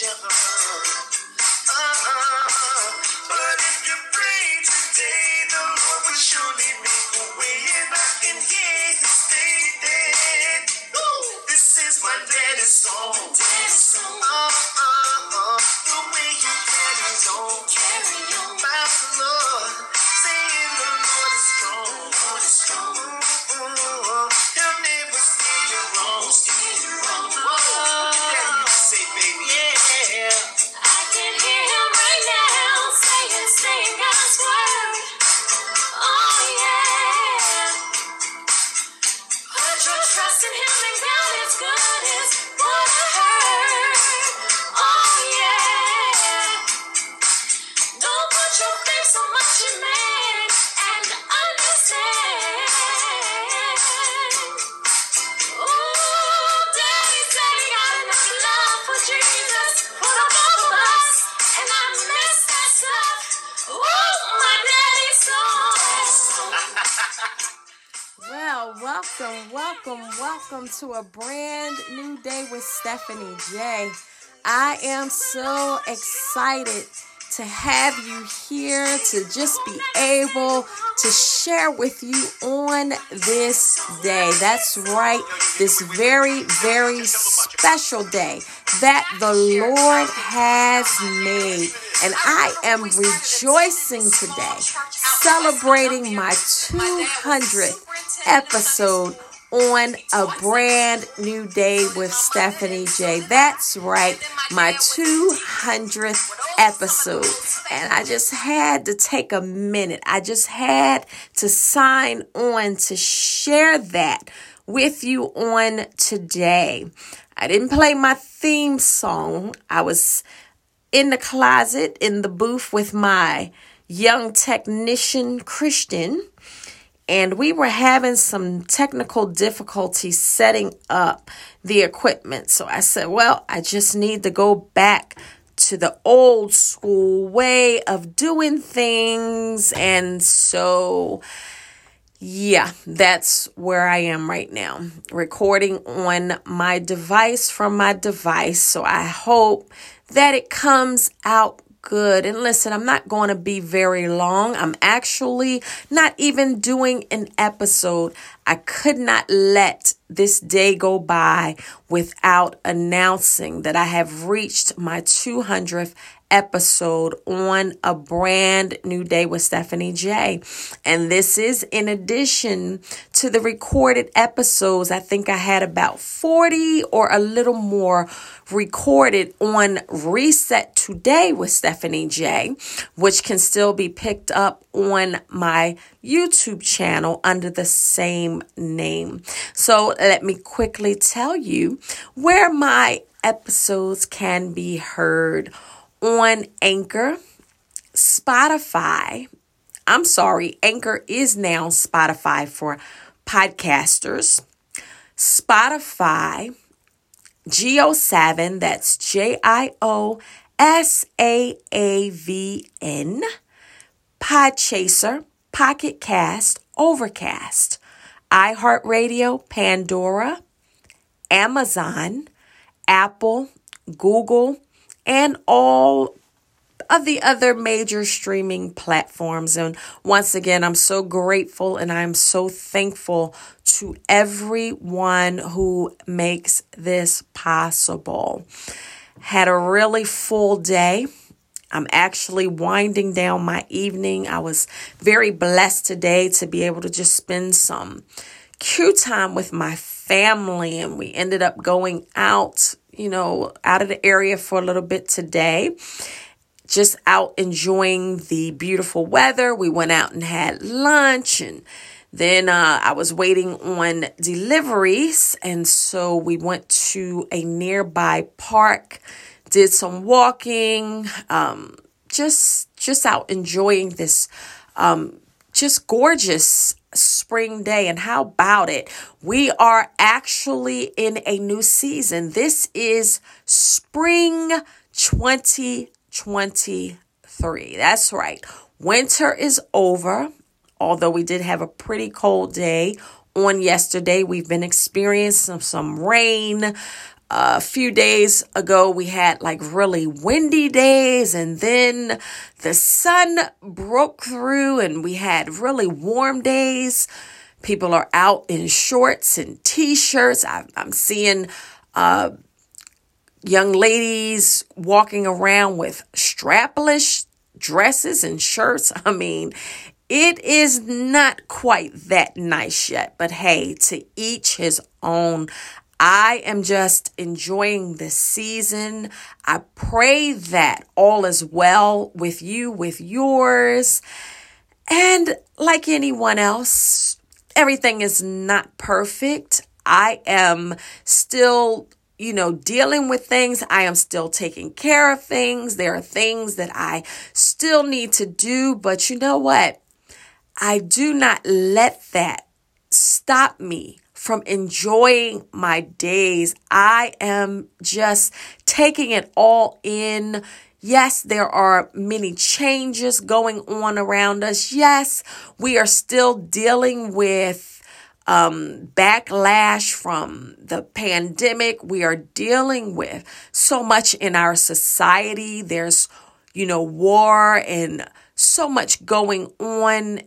conception. Welcome, welcome, to a brand new day with Stephanie J. I am so excited to have you here to just be able to share with you on this day. That's right, this very, very special day that the Lord has made. And I am rejoicing today, celebrating my 200th episode on a brand new day with Stephanie J. That's right, my 200th episode. And I just had to take a minute. I just had to sign on to share that with you on today. I didn't play my theme song. I was in the closet in the booth with my young technician, Christian and we were having some technical difficulties setting up the equipment. So I said, well, I just need to go back to the old school way of doing things. And so, yeah, that's where I am right now, recording on my device from my device. So I hope that it comes out good. And listen, I'm not going to be very long. I'm actually not even doing an episode. I could not let this day go by without announcing that I have reached my 200th episode on a brand new day with Stephanie J. And this is in addition to the recorded episodes. I think I had about 40 or a little more recorded on Reset Today with Stephanie J, which can still be picked up on my YouTube channel under the same name. So let me quickly tell you where my episodes can be heard on Anchor, Spotify. I'm sorry, Anchor is now Spotify for podcasters. Spotify, JioSaavn, that's J I O S A A V N, Podchaser, Pocket Cast, Overcast, iHeartRadio, Pandora, Amazon, Apple, Google, and all of the other major streaming platforms. And once again, I'm so grateful and I'm so thankful to everyone who makes this possible. Had a really full day. I'm actually winding down my evening. I was very blessed today to be able to just spend some Q time with my family, and we ended up going out, you know, out of the area for a little bit today. Just out enjoying the beautiful weather. We went out and had lunch and then uh, I was waiting on deliveries, and so we went to a nearby park, did some walking, um, just just out enjoying this um, just gorgeous spring day. And how about it? We are actually in a new season. This is spring 2023. That's right. Winter is over, although we did have a pretty cold day on yesterday. We've been experiencing some, some rain. A few days ago, we had like really windy days, and then the sun broke through, and we had really warm days. People are out in shorts and t shirts. I'm seeing uh, young ladies walking around with strapless dresses and shirts. I mean, it is not quite that nice yet, but hey, to each his own. I am just enjoying this season. I pray that all is well with you, with yours. And like anyone else, everything is not perfect. I am still you know, dealing with things. I am still taking care of things. There are things that I still need to do. But you know what? I do not let that stop me from enjoying my days. I am just taking it all in. Yes, there are many changes going on around us. Yes, we are still dealing with um, backlash from the pandemic. We are dealing with so much in our society. There's, you know, war and so much going on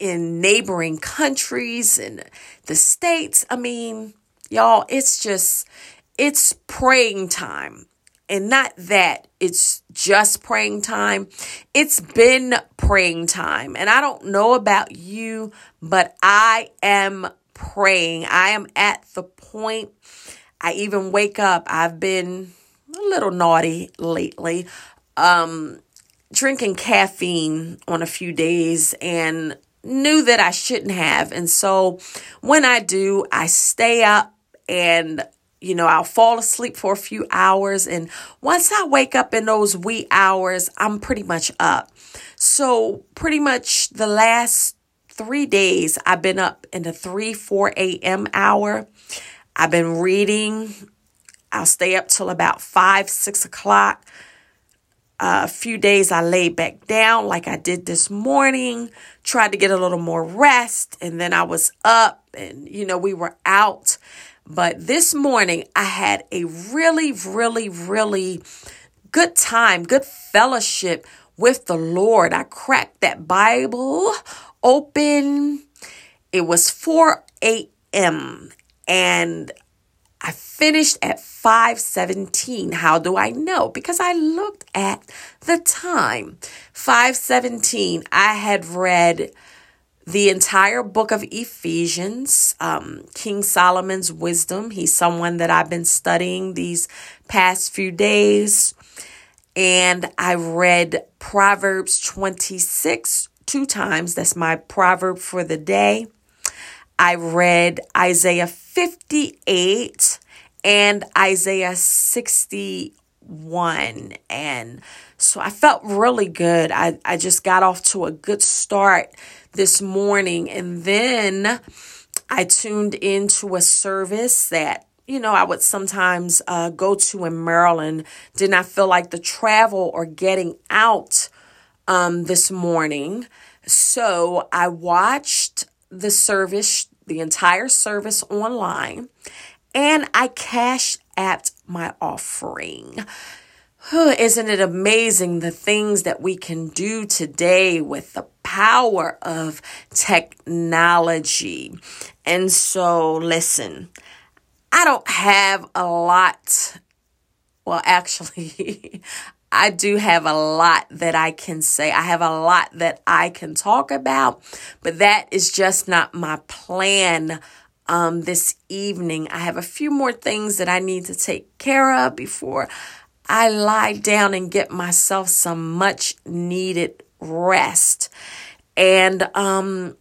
in neighboring countries and the states. I mean, y'all, it's just, it's praying time. And not that it's just praying time. It's been praying time. And I don't know about you, but I am praying. I am at the point I even wake up. I've been a little naughty lately. Um drinking caffeine on a few days and knew that I shouldn't have. And so when I do, I stay up and you know, I'll fall asleep for a few hours. And once I wake up in those wee hours, I'm pretty much up. So, pretty much the last three days, I've been up in the 3, 4 a.m. hour. I've been reading. I'll stay up till about 5, 6 o'clock. Uh, a few days I lay back down like I did this morning, tried to get a little more rest, and then I was up and, you know, we were out but this morning, I had a really, really, really good time, good fellowship with the Lord. I cracked that Bible open. It was 4 a.m. and I finished at 517. How do I know? Because I looked at the time. 517. I had read the entire book of Ephesians, um, King Solomon's wisdom. He's someone that I've been studying these past few days. And I read Proverbs 26 two times. That's my proverb for the day. I read Isaiah 58 and Isaiah 61. And so I felt really good. I, I just got off to a good start this morning. And then I tuned into a service that, you know, I would sometimes uh, go to in Maryland. Did not feel like the travel or getting out um, this morning. So I watched the service, the entire service online, and I cashed at my offering. Isn't it amazing the things that we can do today with the power of technology? And so, listen, I don't have a lot. Well, actually, I do have a lot that I can say. I have a lot that I can talk about, but that is just not my plan um, this evening. I have a few more things that I need to take care of before I lie down and get myself some much needed rest. And um,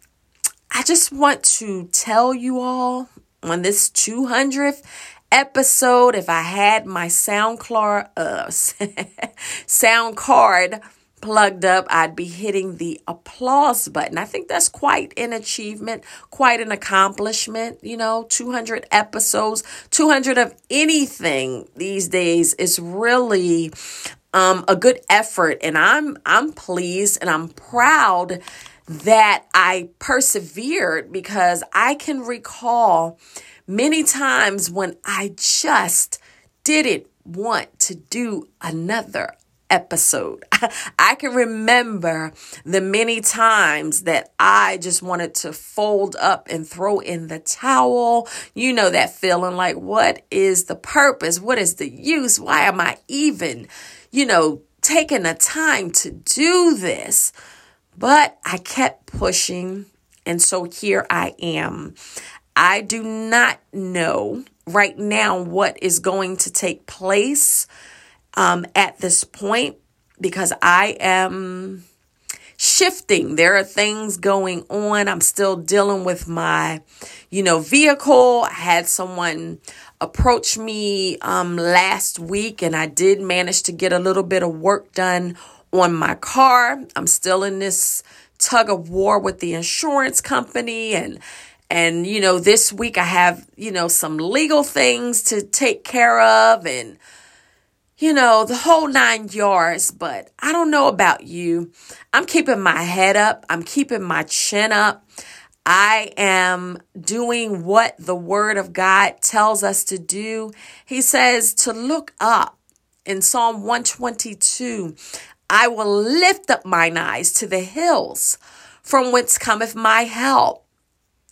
I just want to tell you all on this 200th episode, if I had my sound card, uh, sound card plugged up, I'd be hitting the applause button. I think that's quite an achievement, quite an accomplishment. You know, 200 episodes, 200 of anything these days is really um, a good effort, and I'm I'm pleased and I'm proud that I persevered because I can recall many times when I just didn't want to do another episode. I can remember the many times that I just wanted to fold up and throw in the towel. You know that feeling like, what is the purpose? What is the use? Why am I even, you know, taking the time to do this? But I kept pushing. And so here I am. I do not know right now what is going to take place um, at this point because I am shifting. There are things going on. I'm still dealing with my, you know, vehicle. I had someone approach me um, last week and I did manage to get a little bit of work done on my car. I'm still in this tug of war with the insurance company and and you know this week I have, you know, some legal things to take care of and you know, the whole nine yards, but I don't know about you. I'm keeping my head up. I'm keeping my chin up. I am doing what the word of God tells us to do. He says to look up in Psalm 122. I will lift up mine eyes to the hills from whence cometh my help.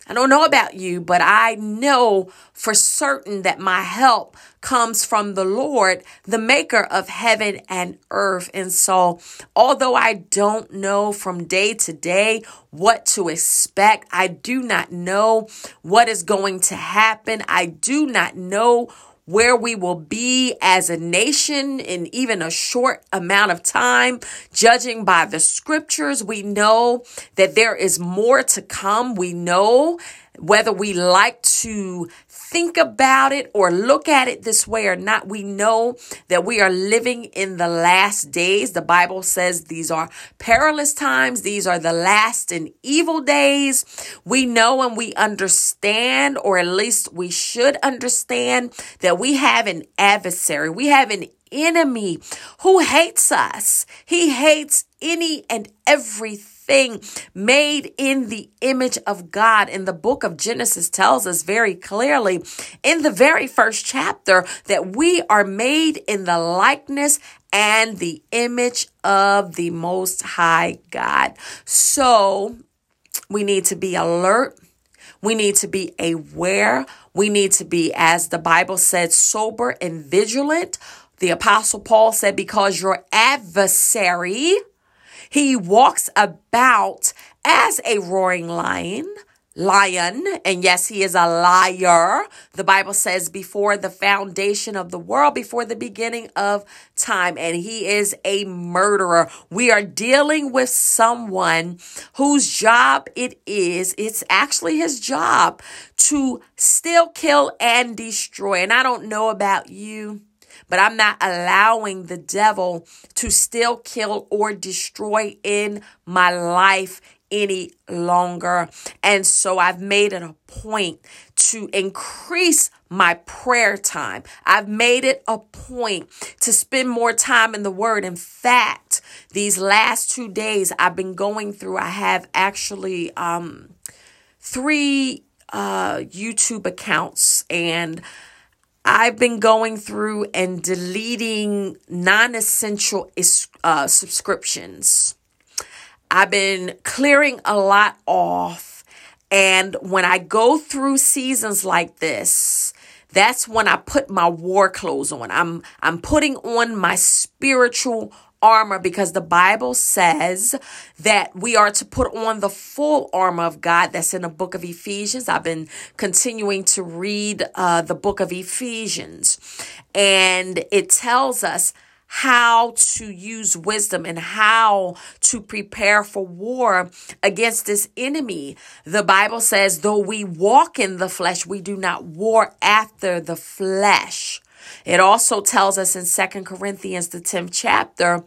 I don't know about you, but I know for certain that my help comes from the Lord, the maker of heaven and earth. And so, although I don't know from day to day what to expect, I do not know what is going to happen. I do not know where we will be as a nation in even a short amount of time. Judging by the scriptures, we know that there is more to come. We know whether we like to think about it or look at it this way or not, we know that we are living in the last days. The Bible says these are perilous times. These are the last and evil days. We know and we understand, or at least we should understand that we have an adversary. We have an enemy who hates us. He hates any and everything thing made in the image of God. And the book of Genesis tells us very clearly in the very first chapter that we are made in the likeness and the image of the Most High God. So we need to be alert. We need to be aware. We need to be, as the Bible said, sober and vigilant. The Apostle Paul said, because your adversary, he walks about as a roaring lion, lion, and yes, he is a liar. The Bible says before the foundation of the world, before the beginning of time, and he is a murderer. We are dealing with someone whose job it is, it's actually his job to still kill and destroy. And I don't know about you but I'm not allowing the devil to still kill or destroy in my life any longer. And so I've made it a point to increase my prayer time. I've made it a point to spend more time in the word. In fact, these last two days I've been going through, I have actually um three uh YouTube accounts and I've been going through and deleting non essential uh, subscriptions. I've been clearing a lot off. And when I go through seasons like this, that's when I put my war clothes on. I'm I'm putting on my spiritual armor because the Bible says that we are to put on the full armor of God. That's in the book of Ephesians. I've been continuing to read uh, the book of Ephesians, and it tells us how to use wisdom and how to prepare for war against this enemy. The Bible says, though we walk in the flesh, we do not war after the flesh. It also tells us in Second Corinthians, the 10th chapter,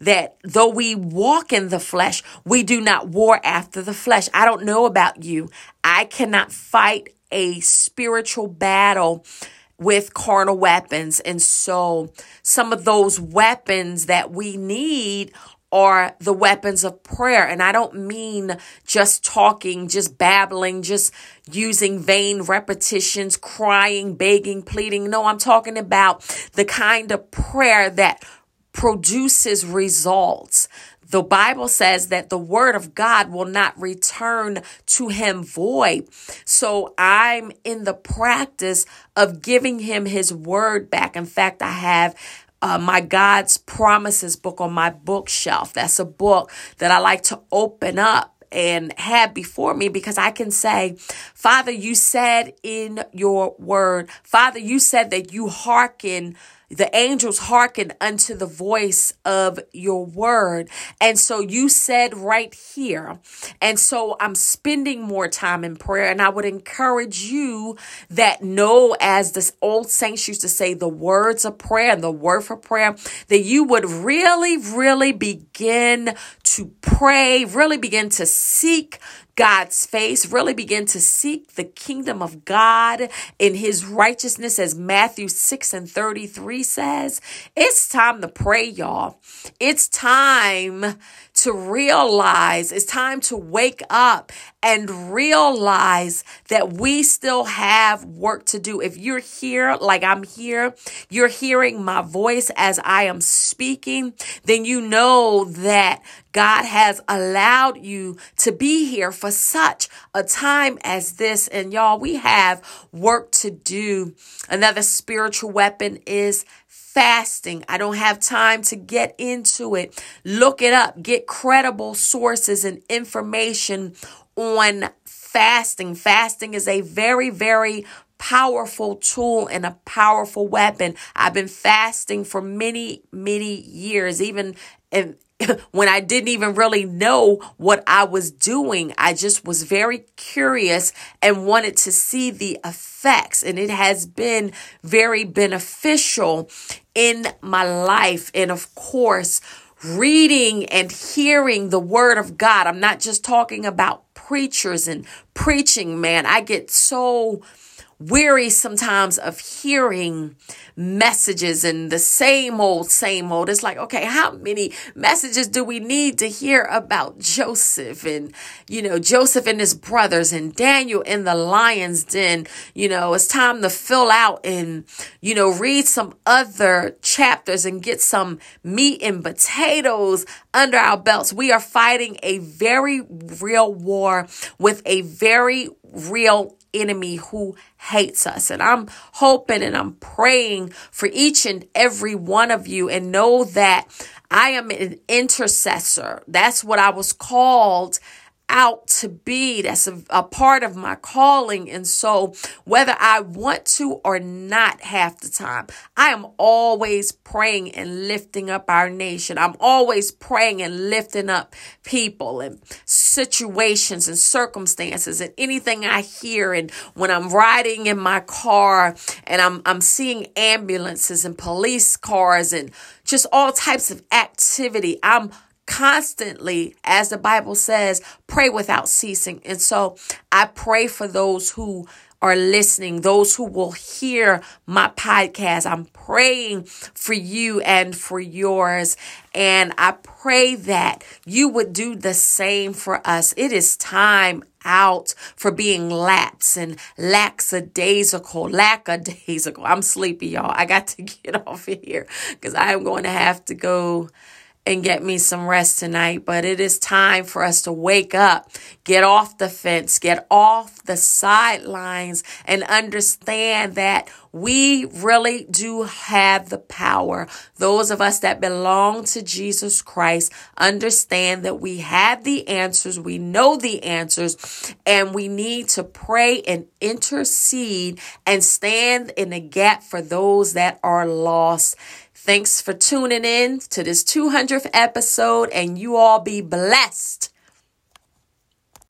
that though we walk in the flesh, we do not war after the flesh. I don't know about you. I cannot fight a spiritual battle with carnal weapons. And so some of those weapons that we need are the weapons of prayer. And I don't mean just talking, just babbling, just using vain repetitions, crying, begging, pleading. No, I'm talking about the kind of prayer that produces results. The Bible says that the word of God will not return to him void. So I'm in the practice of giving him his word back. In fact, I have uh, my God's Promises book on my bookshelf. That's a book that I like to open up and have before me because I can say, Father, you said in your word, Father, you said that you hearken the angels hearken unto the voice of your word. And so you said right here. And so I'm spending more time in prayer. And I would encourage you that know, as the old saints used to say, the words of prayer and the word for prayer, that you would really, really begin to pray, really begin to seek God's face, really begin to seek the kingdom of God in his righteousness, as Matthew 6 and 33 says. It's time to pray, y'all. It's time to realize, it's time to wake up and realize that we still have work to do. If you're here, like I'm here, you're hearing my voice as I am speaking, then you know that God has allowed you to be here for such a time as this. And y'all, we have work to do. Another spiritual weapon is fasting. I don't have time to get into it. Look it up. Get credible sources and information on fasting. Fasting is a very, very powerful tool and a powerful weapon. I've been fasting for many, many years, even in, when I didn't even really know what I was doing. I just was very curious and wanted to see the effects. And it has been very beneficial in my life. And of course, reading and hearing the word of God. I'm not just talking about preachers and preaching, man. I get so weary sometimes of hearing messages and the same old, same old. It's like, okay, how many messages do we need to hear about Joseph and, you know, Joseph and his brothers and Daniel in the lion's den? You know, it's time to fill out and, you know, read some other chapters and get some meat and potatoes under our belts. We are fighting a very real war with a very real enemy who hates us. And I'm hoping and I'm praying for each and every one of you and know that I am an intercessor. That's what I was called out to be. That's a, a, part of my calling. And so, whether I want to or not, half the time, I am always praying and lifting up our nation. I'm always praying and lifting up people and situations and circumstances and anything I hear. And when I'm riding in my car and I'm, I'm seeing ambulances and police cars and just all types of activity, I'm constantly, as the Bible says, pray without ceasing. And so I pray for those who are listening, those who will hear my podcast. I'm praying for you and for yours. And I pray that you would do the same for us. It is time out for being lax and lackadaisical, lackadaisical. I'm sleepy, y'all. I got to get off of here because I am going to have to go and get me some rest tonight. But it is time for us to wake up, get off the fence, get off the sidelines, and understand that we really do have the power. Those of us that belong to Jesus Christ understand that we have the answers, we know the answers, and we need to pray and intercede and stand in the gap for those that are lost. Thanks for tuning in to this 200th episode, and you all be blessed